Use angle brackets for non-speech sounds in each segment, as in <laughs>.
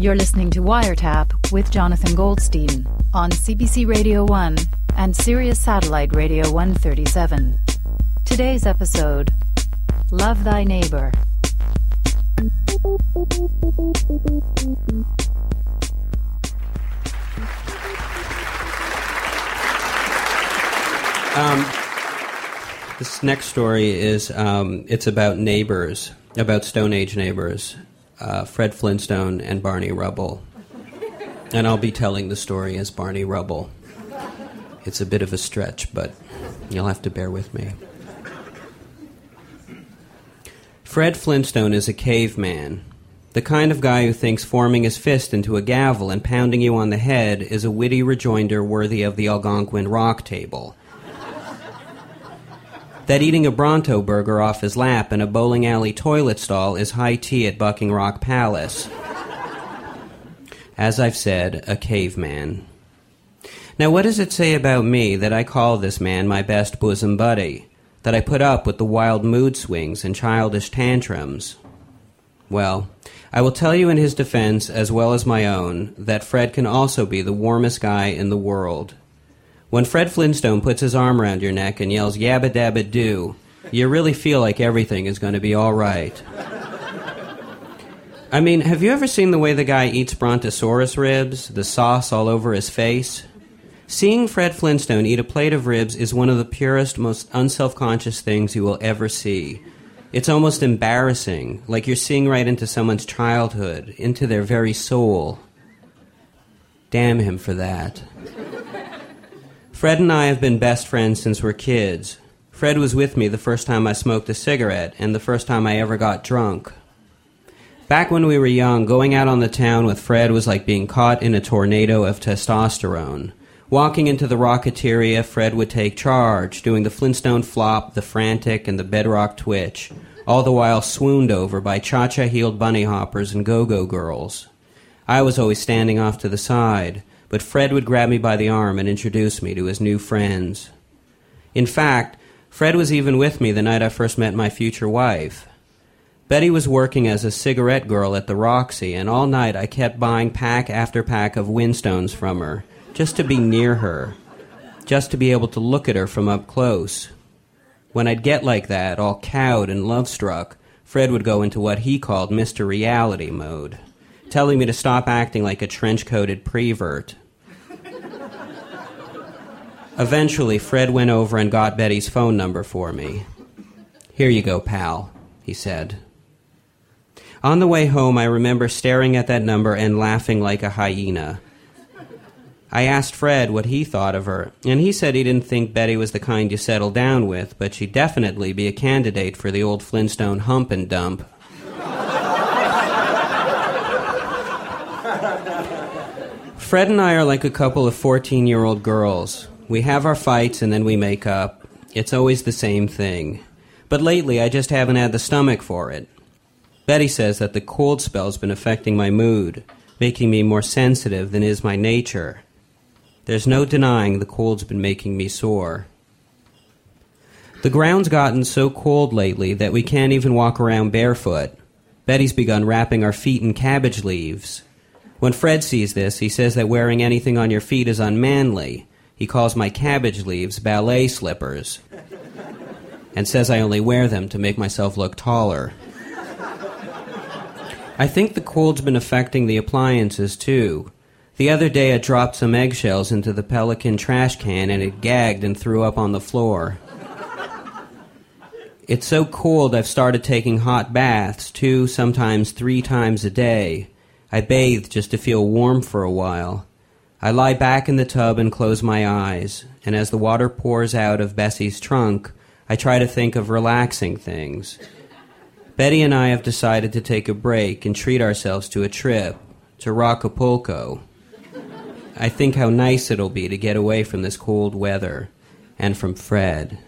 You're listening to Wiretap with Jonathan Goldstein on CBC Radio 1 and Sirius Satellite Radio 137. Today's episode Love Thy Neighbor. Um, this next story is um, it's about neighbors, about Stone Age neighbors, uh, Fred Flintstone and Barney Rubble, and I'll be telling the story as Barney Rubble. It's a bit of a stretch, but you'll have to bear with me. Fred Flintstone is a caveman, the kind of guy who thinks forming his fist into a gavel and pounding you on the head is a witty rejoinder worthy of the Algonquin rock table that eating a Bronto burger off his lap in a bowling alley toilet stall is high tea at Bucking Rock Palace. As I've said, a caveman. Now, what does it say about me that I call this man my best bosom buddy? That I put up with the wild mood swings and childish tantrums? Well, I will tell you in his defense, as well as my own, that Fred can also be the warmest guy in the world. When Fred Flintstone puts his arm around your neck and yells yabba dabba doo, you really feel like everything is going to be all right. I mean, have you ever seen the way the guy eats brontosaurus ribs, the sauce all over his face? Seeing Fred Flintstone eat a plate of ribs is one of the purest, most unself conscious things you will ever see. It's almost embarrassing, like you're seeing right into someone's childhood, into their very soul. Damn him for that. Fred and I have been best friends since we're kids. Fred was with me the first time I smoked a cigarette and the first time I ever got drunk. Back when we were young, going out on the town with Fred was like being caught in a tornado of testosterone. Walking into the Rocketeria, Fred would take charge, doing the Flintstone flop, the frantic, and the bedrock twitch, all the while swooned over by cha cha heeled bunny hoppers and go go girls. I was always standing off to the side, but Fred would grab me by the arm and introduce me to his new friends. In fact, Fred was even with me the night I first met my future wife. Betty was working as a cigarette girl at the Roxy, and all night I kept buying pack after pack of Winstones from her, just to be near her, just to be able to look at her from up close. When I'd get like that, all cowed and love struck, Fred would go into what he called Mr. Reality mode telling me to stop acting like a trench coated prevert. Eventually, Fred went over and got Betty's phone number for me. Here you go, pal, he said. On the way home, I remember staring at that number and laughing like a hyena. I asked Fred what he thought of her, and he said he didn't think Betty was the kind you settle down with, but she'd definitely be a candidate for the old Flintstone hump and dump. Fred and I are like a couple of 14 year old girls. We have our fights and then we make up. It's always the same thing. But lately, I just haven't had the stomach for it. Betty says that the cold spell's been affecting my mood, making me more sensitive than is my nature. There's no denying the cold's been making me sore. The ground's gotten so cold lately that we can't even walk around barefoot. Betty's begun wrapping our feet in cabbage leaves. When Fred sees this, he says that wearing anything on your feet is unmanly. He calls my cabbage leaves ballet slippers and says I only wear them to make myself look taller. I think the cold's been affecting the appliances too. The other day I dropped some eggshells into the Pelican trash can and it gagged and threw up on the floor. It's so cold I've started taking hot baths two, sometimes three times a day. I bathe just to feel warm for a while. I lie back in the tub and close my eyes, and as the water pours out of Bessie's trunk, I try to think of relaxing things. Betty and I have decided to take a break and treat ourselves to a trip to Rockapulco. I think how nice it'll be to get away from this cold weather and from Fred.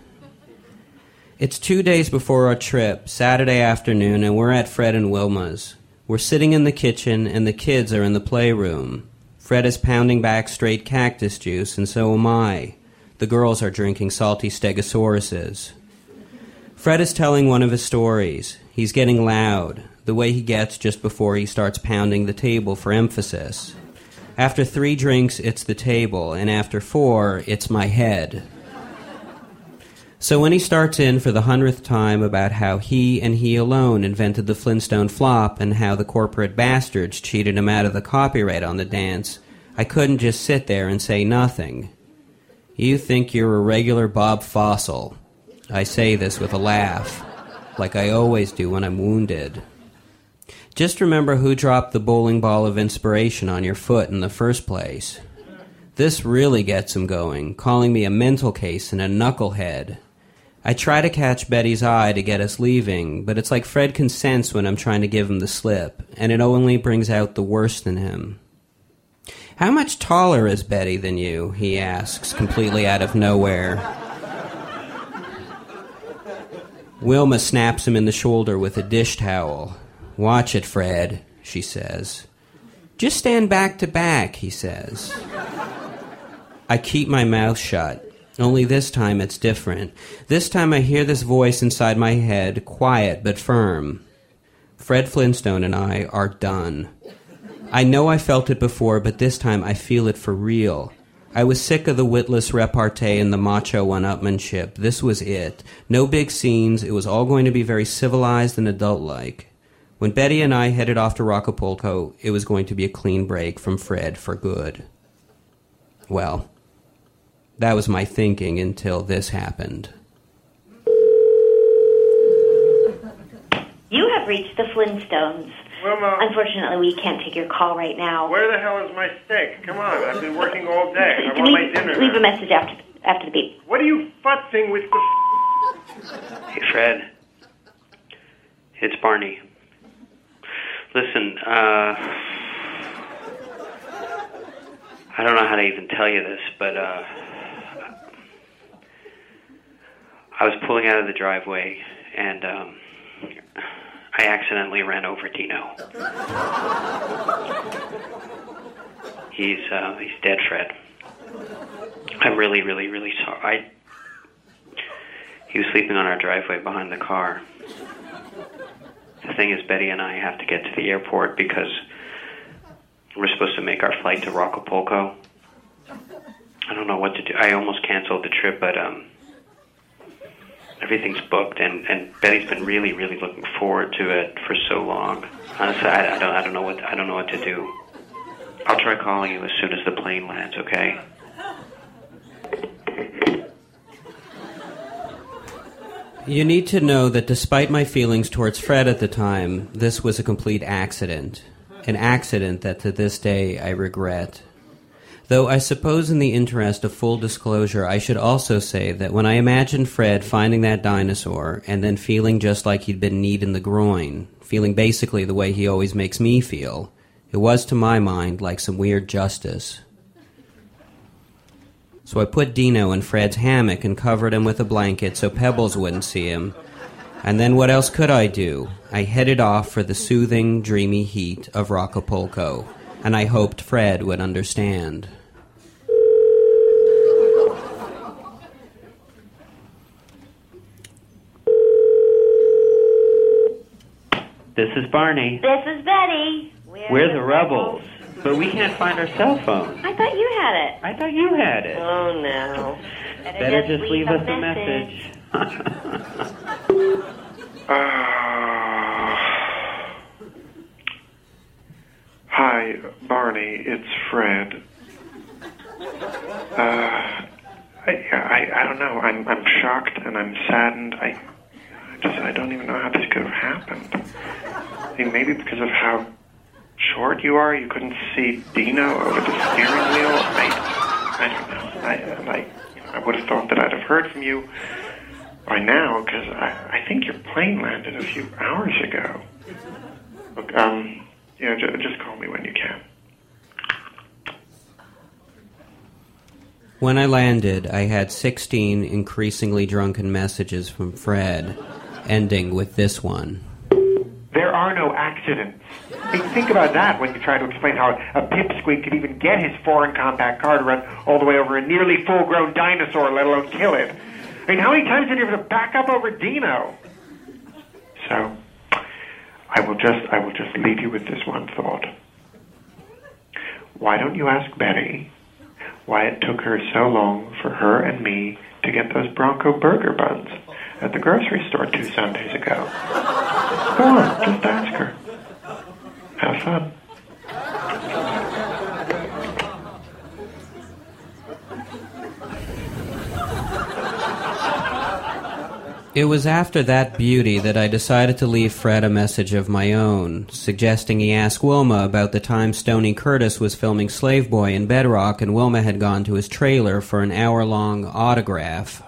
It's two days before our trip, Saturday afternoon, and we're at Fred and Wilma's. We're sitting in the kitchen, and the kids are in the playroom. Fred is pounding back straight cactus juice, and so am I. The girls are drinking salty stegosauruses. Fred is telling one of his stories. He's getting loud, the way he gets just before he starts pounding the table for emphasis. After three drinks, it's the table, and after four, it's my head. So when he starts in for the hundredth time about how he and he alone invented the Flintstone flop and how the corporate bastards cheated him out of the copyright on the dance, I couldn't just sit there and say nothing. You think you're a regular Bob Fossil. I say this with a laugh, like I always do when I'm wounded. Just remember who dropped the bowling ball of inspiration on your foot in the first place. This really gets him going, calling me a mental case and a knucklehead. I try to catch Betty's eye to get us leaving, but it's like Fred consents when I'm trying to give him the slip, and it only brings out the worst in him. How much taller is Betty than you? he asks, completely out of nowhere. Wilma snaps him in the shoulder with a dish towel. Watch it, Fred, she says. Just stand back to back, he says. I keep my mouth shut. Only this time it's different. This time I hear this voice inside my head, quiet but firm. Fred Flintstone and I are done. I know I felt it before, but this time I feel it for real. I was sick of the witless repartee and the macho one upmanship. This was it. No big scenes. It was all going to be very civilized and adult like. When Betty and I headed off to Rockapulco, it was going to be a clean break from Fred for good. Well, that was my thinking until this happened. You have reached the Flintstones. Wilma, Unfortunately, we can't take your call right now. where the hell is my steak? Come on, I've been working all day. I want we my dinner. leave a message after after the beep? What are you futzing with the? Hey, Fred. It's Barney. Listen, uh. I don't know how to even tell you this, but, uh. I was pulling out of the driveway, and, um. I accidentally ran over Dino. He's, uh, he's dead, Fred. I'm really, really, really sorry. I, he was sleeping on our driveway behind the car. The thing is, Betty and I have to get to the airport because we're supposed to make our flight to Rockapulco. I don't know what to do. I almost canceled the trip, but um, everything's booked, and and Betty's been really, really looking forward to it for so long. Honestly, I, I don't, I don't know what, I don't know what to do. I'll try calling you as soon as the plane lands. Okay? You need to know that despite my feelings towards Fred at the time, this was a complete accident. An accident that to this day I regret. Though I suppose, in the interest of full disclosure, I should also say that when I imagined Fred finding that dinosaur and then feeling just like he'd been kneed in the groin, feeling basically the way he always makes me feel, it was to my mind like some weird justice. So I put Dino in Fred's hammock and covered him with a blanket so Pebbles wouldn't see him. And then what else could I do? I headed off for the soothing, dreamy heat of Rockapulco, and I hoped Fred would understand. This is Barney. This is Betty. We're the Rubbles, but we can't find our cell phone. I thought you had it. I thought you had it. Oh no. Better just leave us a message. <laughs> Hi, Barney. It's Fred. Uh, I, I, I don't know. I'm, I'm shocked and I'm saddened. I, I just, I don't even know how this could have happened. I mean, maybe because of how short you are, you couldn't see Dino over the steering wheel. I, I don't know. I, you know, I would have thought that I'd have heard from you by now because I, I think your plane landed a few hours ago. Look, um, you know, j- just call me when you can. When I landed, I had 16 increasingly drunken messages from Fred, ending with this one. There are no accidents. Think about that when you try to explain how a pipsqueak could even get his foreign compact car to run all the way over a nearly full-grown dinosaur, let alone kill it. I mean, how many times did you have to back up over Dino? So, I will just I will just leave you with this one thought. Why don't you ask Betty why it took her so long for her and me to get those Bronto burger buns at the grocery store two Sundays ago? Go on, just ask her. Have fun. It was after that beauty that I decided to leave Fred a message of my own, suggesting he ask Wilma about the time Stony Curtis was filming Slave Boy in Bedrock and Wilma had gone to his trailer for an hour long autograph.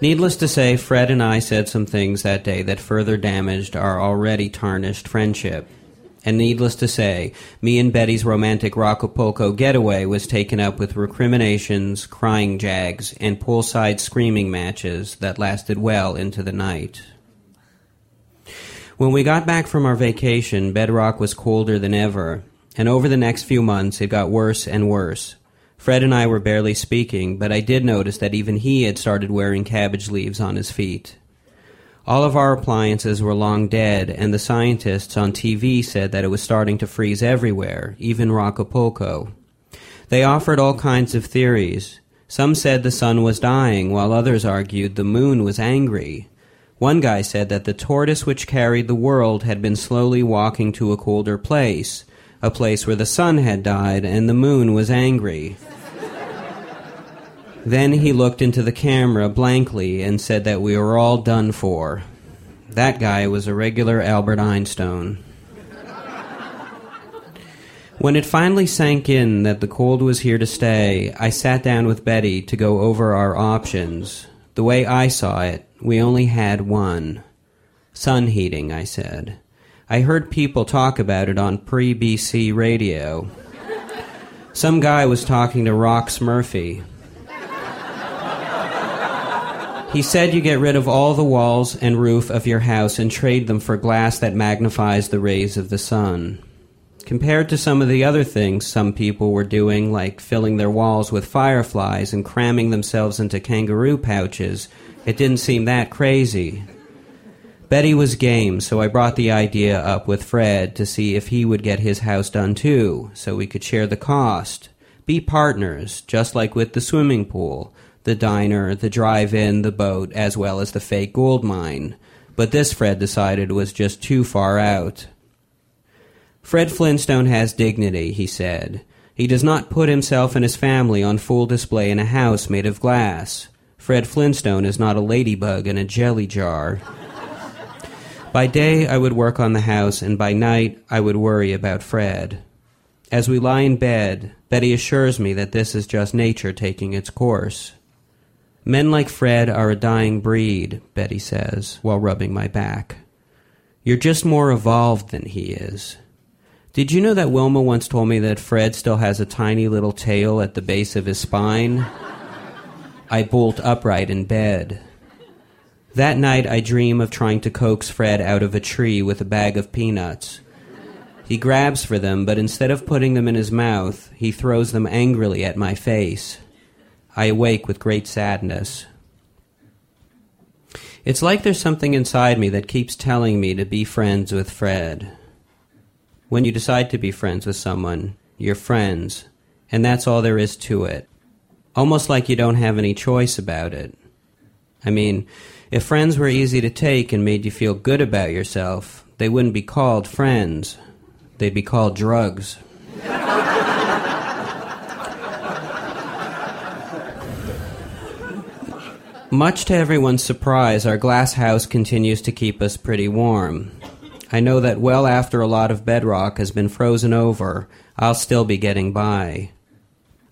Needless to say, Fred and I said some things that day that further damaged our already tarnished friendship. And needless to say, me and Betty's romantic Rockapulco getaway was taken up with recriminations, crying jags, and poolside screaming matches that lasted well into the night. When we got back from our vacation, Bedrock was colder than ever, and over the next few months it got worse and worse. Fred and I were barely speaking, but I did notice that even he had started wearing cabbage leaves on his feet. All of our appliances were long dead, and the scientists on TV said that it was starting to freeze everywhere, even Rockapulco. They offered all kinds of theories. Some said the sun was dying, while others argued the moon was angry. One guy said that the tortoise which carried the world had been slowly walking to a colder place, a place where the sun had died and the moon was angry. Then he looked into the camera blankly and said that we were all done for. That guy was a regular Albert Einstein. When it finally sank in that the cold was here to stay, I sat down with Betty to go over our options. The way I saw it, we only had one. Sun heating, I said. I heard people talk about it on pre BC radio. Some guy was talking to Rox Murphy. He said you get rid of all the walls and roof of your house and trade them for glass that magnifies the rays of the sun. Compared to some of the other things some people were doing, like filling their walls with fireflies and cramming themselves into kangaroo pouches, it didn't seem that crazy. Betty was game, so I brought the idea up with Fred to see if he would get his house done too, so we could share the cost. Be partners, just like with the swimming pool the diner, the drive in, the boat, as well as the fake gold mine. But this, Fred decided, was just too far out. Fred Flintstone has dignity, he said. He does not put himself and his family on full display in a house made of glass. Fred Flintstone is not a ladybug in a jelly jar. By day, I would work on the house, and by night, I would worry about Fred. As we lie in bed, Betty assures me that this is just nature taking its course. Men like Fred are a dying breed, Betty says, while rubbing my back. You're just more evolved than he is. Did you know that Wilma once told me that Fred still has a tiny little tail at the base of his spine? I bolt upright in bed. That night I dream of trying to coax Fred out of a tree with a bag of peanuts. He grabs for them, but instead of putting them in his mouth, he throws them angrily at my face. I awake with great sadness. It's like there's something inside me that keeps telling me to be friends with Fred. When you decide to be friends with someone, you're friends, and that's all there is to it. Almost like you don't have any choice about it. I mean, if friends were easy to take and made you feel good about yourself, they wouldn't be called friends. They'd be called drugs. Much to everyone's surprise, our glass house continues to keep us pretty warm. I know that well after a lot of bedrock has been frozen over, I'll still be getting by.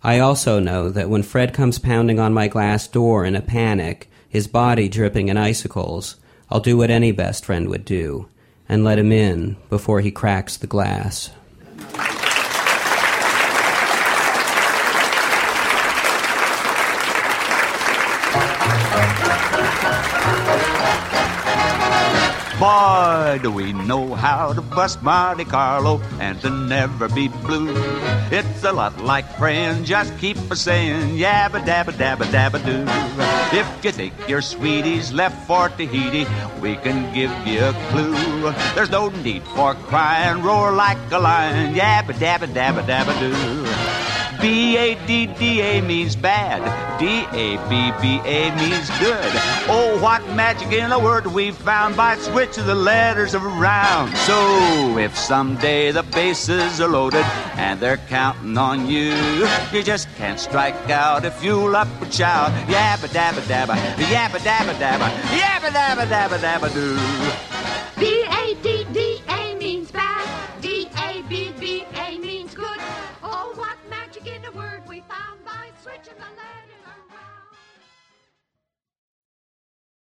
I also know that when Fred comes pounding on my glass door in a panic, his body dripping in icicles, I'll do what any best friend would do and let him in before he cracks the glass. Boy, do we know how to bust Monte Carlo and to never be blue. It's a lot like praying, just keep a saying, yabba dabba dabba dabba do. If you think your sweetie's left for Tahiti, we can give you a clue. There's no need for crying, roar like a lion, yabba dabba dabba dabba do. B A D D A means bad. D A B B A means good. Oh, what magic in a word we found by switching the letters around. So, if someday the bases are loaded and they're counting on you, you just can't strike out if you'll up and shout. Yabba dabba dabba, yabba dabba dabba, yabba dabba dabba dabba do. The letters around.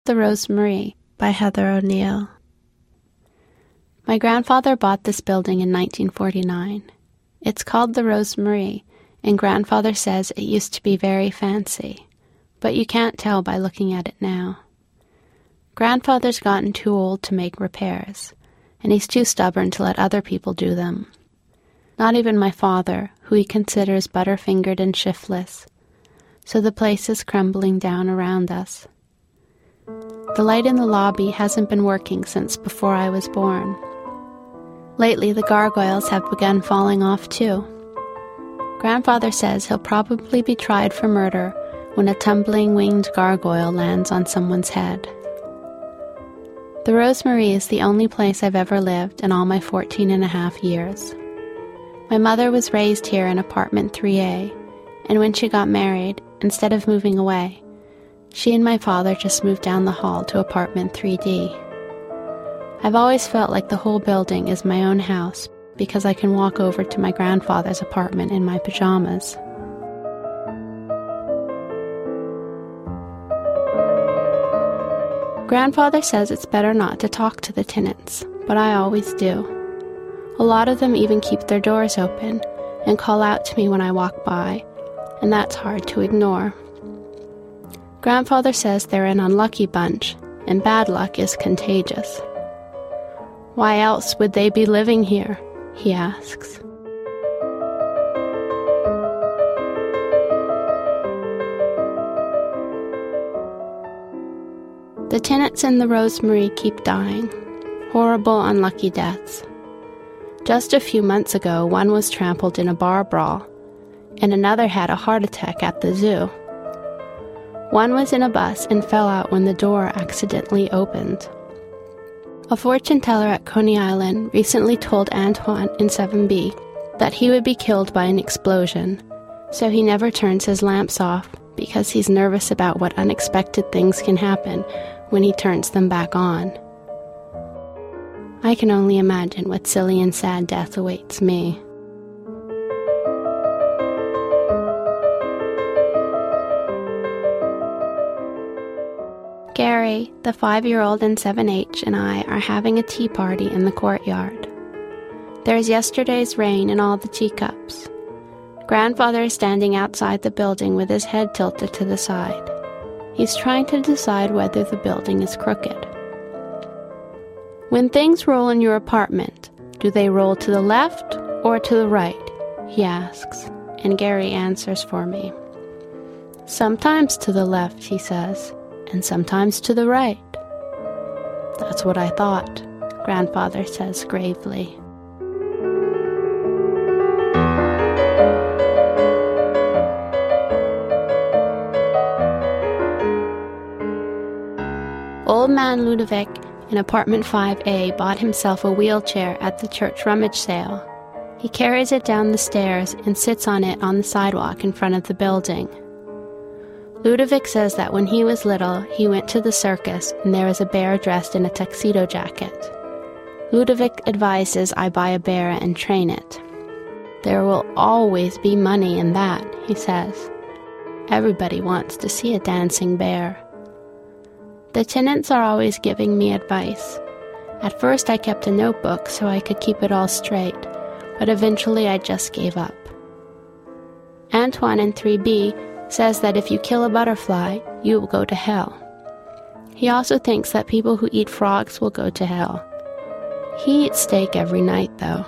The Rose by Heather O'Neill. My grandfather bought this building in 1949. It's called the Rosemary, and grandfather says it used to be very fancy, but you can't tell by looking at it now. Grandfather's gotten too old to make repairs, and he's too stubborn to let other people do them. Not even my father, who he considers butterfingered and shiftless. So the place is crumbling down around us. The light in the lobby hasn't been working since before I was born. Lately, the gargoyles have begun falling off too. Grandfather says he'll probably be tried for murder when a tumbling winged gargoyle lands on someone's head. The Rosemary is the only place I've ever lived in all my 14 and a half years. My mother was raised here in apartment 3A, and when she got married, instead of moving away, she and my father just moved down the hall to apartment 3D. I've always felt like the whole building is my own house because I can walk over to my grandfather's apartment in my pajamas. Grandfather says it's better not to talk to the tenants, but I always do. A lot of them even keep their doors open and call out to me when I walk by, and that's hard to ignore. Grandfather says they're an unlucky bunch, and bad luck is contagious. Why else would they be living here? he asks. The tenants in the Rosemary keep dying. Horrible, unlucky deaths. Just a few months ago, one was trampled in a bar brawl, and another had a heart attack at the zoo. One was in a bus and fell out when the door accidentally opened. A fortune teller at Coney Island recently told Antoine in 7B that he would be killed by an explosion, so he never turns his lamps off because he's nervous about what unexpected things can happen when he turns them back on. I can only imagine what silly and sad death awaits me. Gary, the five year old in 7H, and I are having a tea party in the courtyard. There's yesterday's rain in all the teacups. Grandfather is standing outside the building with his head tilted to the side. He's trying to decide whether the building is crooked. When things roll in your apartment, do they roll to the left or to the right? He asks, and Gary answers for me. Sometimes to the left, he says, and sometimes to the right. That's what I thought, Grandfather says gravely. Old man Ludovic in apartment 5A bought himself a wheelchair at the church rummage sale. He carries it down the stairs and sits on it on the sidewalk in front of the building. Ludovic says that when he was little, he went to the circus and there was a bear dressed in a tuxedo jacket. Ludovic advises I buy a bear and train it. There will always be money in that, he says. Everybody wants to see a dancing bear. The tenants are always giving me advice. At first, I kept a notebook so I could keep it all straight, but eventually I just gave up. Antoine in 3B says that if you kill a butterfly, you will go to hell. He also thinks that people who eat frogs will go to hell, He eats steak every night, though.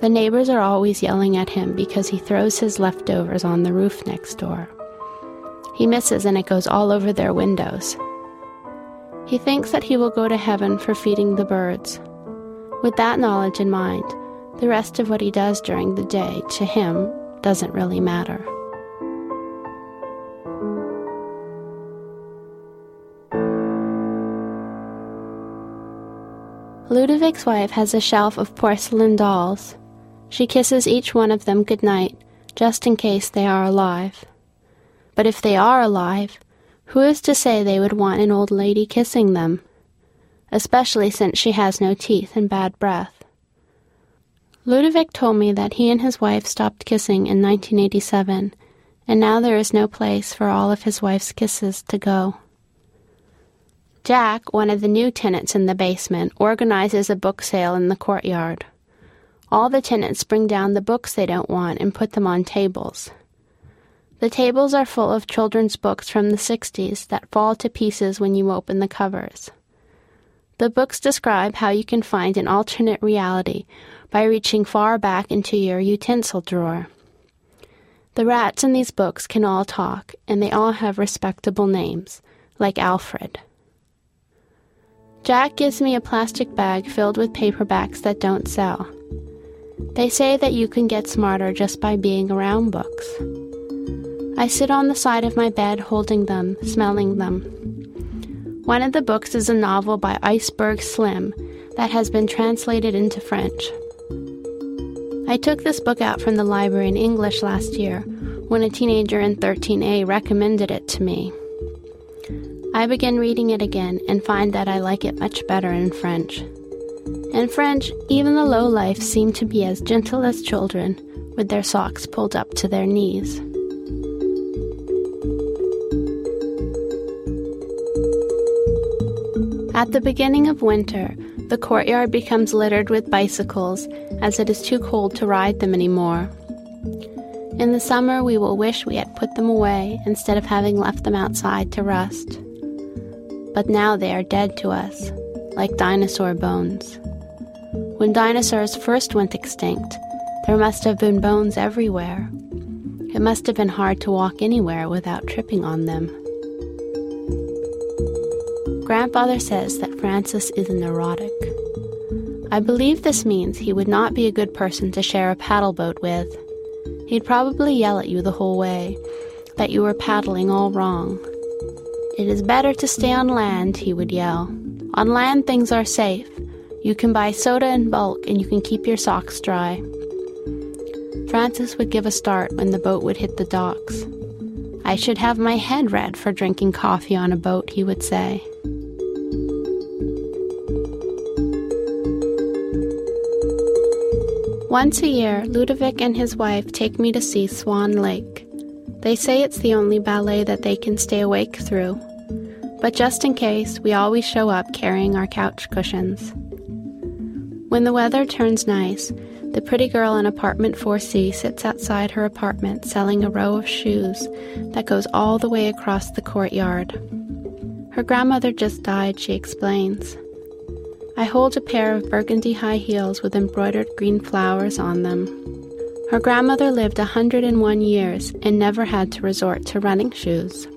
The neighbors are always yelling at him because he throws his leftovers on the roof next door. He misses and it goes all over their windows. He thinks that he will go to heaven for feeding the birds. With that knowledge in mind, the rest of what he does during the day, to him, doesn't really matter. Ludovic's wife has a shelf of porcelain dolls. She kisses each one of them good night, just in case they are alive. But if they are alive, who is to say they would want an old lady kissing them? Especially since she has no teeth and bad breath. Ludovic told me that he and his wife stopped kissing in 1987, and now there is no place for all of his wife's kisses to go. Jack, one of the new tenants in the basement, organizes a book sale in the courtyard. All the tenants bring down the books they don't want and put them on tables. The tables are full of children's books from the 60s that fall to pieces when you open the covers. The books describe how you can find an alternate reality by reaching far back into your utensil drawer. The rats in these books can all talk, and they all have respectable names, like Alfred. Jack gives me a plastic bag filled with paperbacks that don't sell. They say that you can get smarter just by being around books. I sit on the side of my bed holding them, smelling them. One of the books is a novel by Iceberg Slim that has been translated into French. I took this book out from the library in English last year when a teenager in 13A recommended it to me. I begin reading it again and find that I like it much better in French. In French, even the low life seem to be as gentle as children, with their socks pulled up to their knees. At the beginning of winter, the courtyard becomes littered with bicycles as it is too cold to ride them anymore. In the summer, we will wish we had put them away instead of having left them outside to rust. But now they are dead to us, like dinosaur bones. When dinosaurs first went extinct, there must have been bones everywhere. It must have been hard to walk anywhere without tripping on them. Grandfather says that Francis is a neurotic. I believe this means he would not be a good person to share a paddle boat with. He'd probably yell at you the whole way, that you were paddling all wrong. It is better to stay on land, he would yell. On land, things are safe. You can buy soda in bulk and you can keep your socks dry. Francis would give a start when the boat would hit the docks. I should have my head read for drinking coffee on a boat, he would say. Once a year, Ludovic and his wife take me to see Swan Lake. They say it's the only ballet that they can stay awake through. But just in case, we always show up carrying our couch cushions. When the weather turns nice, the pretty girl in apartment 4C sits outside her apartment selling a row of shoes that goes all the way across the courtyard. Her grandmother just died, she explains. I hold a pair of burgundy high heels with embroidered green flowers on them. Her grandmother lived a 101 years and never had to resort to running shoes.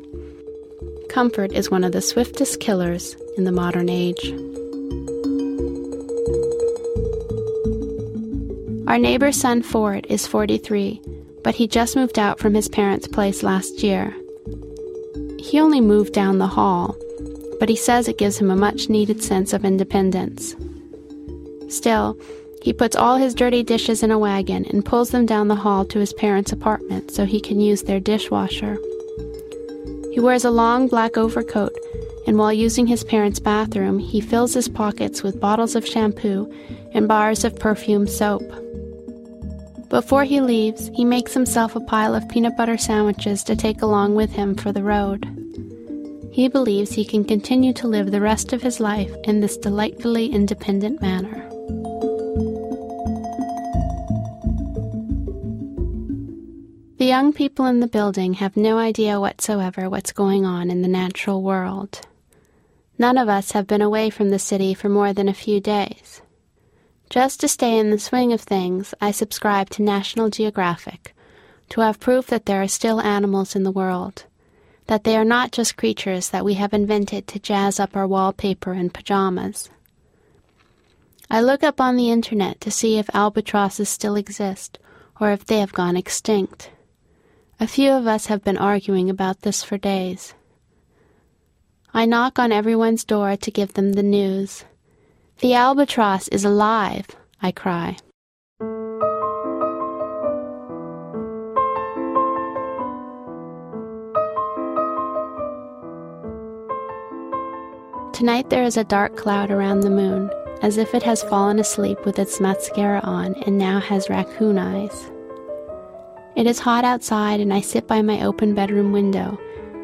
Comfort is one of the swiftest killers in the modern age. Our neighbor's son Ford is 43, but he just moved out from his parents' place last year. He only moved down the hall, but he says it gives him a much needed sense of independence. Still, he puts all his dirty dishes in a wagon and pulls them down the hall to his parents' apartment so he can use their dishwasher. He wears a long black overcoat, and while using his parents' bathroom, he fills his pockets with bottles of shampoo and bars of perfume soap. Before he leaves, he makes himself a pile of peanut butter sandwiches to take along with him for the road. He believes he can continue to live the rest of his life in this delightfully independent manner. The young people in the building have no idea whatsoever what's going on in the natural world. None of us have been away from the city for more than a few days. Just to stay in the swing of things, I subscribe to National Geographic to have proof that there are still animals in the world, that they are not just creatures that we have invented to jazz up our wallpaper and pajamas. I look up on the internet to see if albatrosses still exist or if they have gone extinct. A few of us have been arguing about this for days. I knock on everyone's door to give them the news. The albatross is alive, I cry. Tonight there is a dark cloud around the moon, as if it has fallen asleep with its mascara on and now has raccoon eyes. It is hot outside, and I sit by my open bedroom window,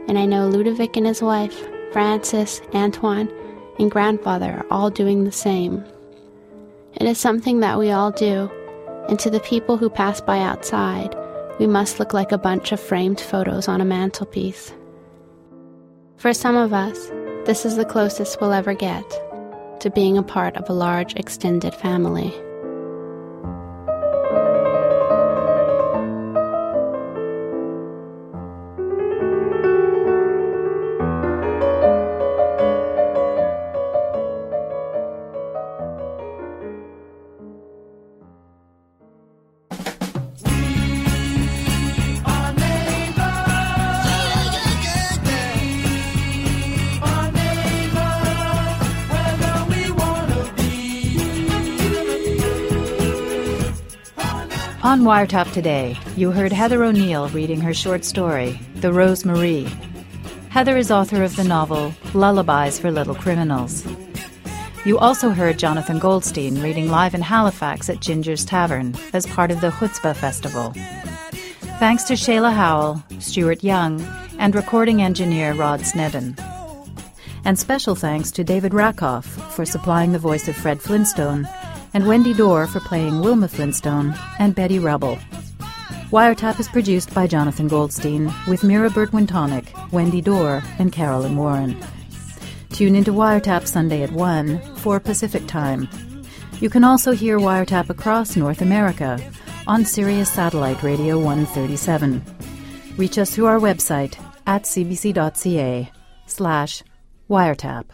and I know Ludovic and his wife, Francis, Antoine, and grandfather are all doing the same. It is something that we all do, and to the people who pass by outside, we must look like a bunch of framed photos on a mantelpiece. For some of us, this is the closest we'll ever get to being a part of a large extended family. On Wiretap today, you heard Heather O'Neill reading her short story, The Rosemary. Heather is author of the novel Lullabies for Little Criminals. You also heard Jonathan Goldstein reading live in Halifax at Ginger's Tavern as part of the Chutzpah Festival. Thanks to Shayla Howell, Stuart Young, and recording engineer Rod Snedden. And special thanks to David Rakoff for supplying the voice of Fred Flintstone and Wendy Dorr for playing Wilma Flintstone and Betty Rubble. Wiretap is produced by Jonathan Goldstein with Mira Burt-Wintonick, Wendy Dorr, and Carolyn Warren. Tune into Wiretap Sunday at 1 for Pacific Time. You can also hear Wiretap across North America on Sirius Satellite Radio 137. Reach us through our website at cbc.ca slash wiretap.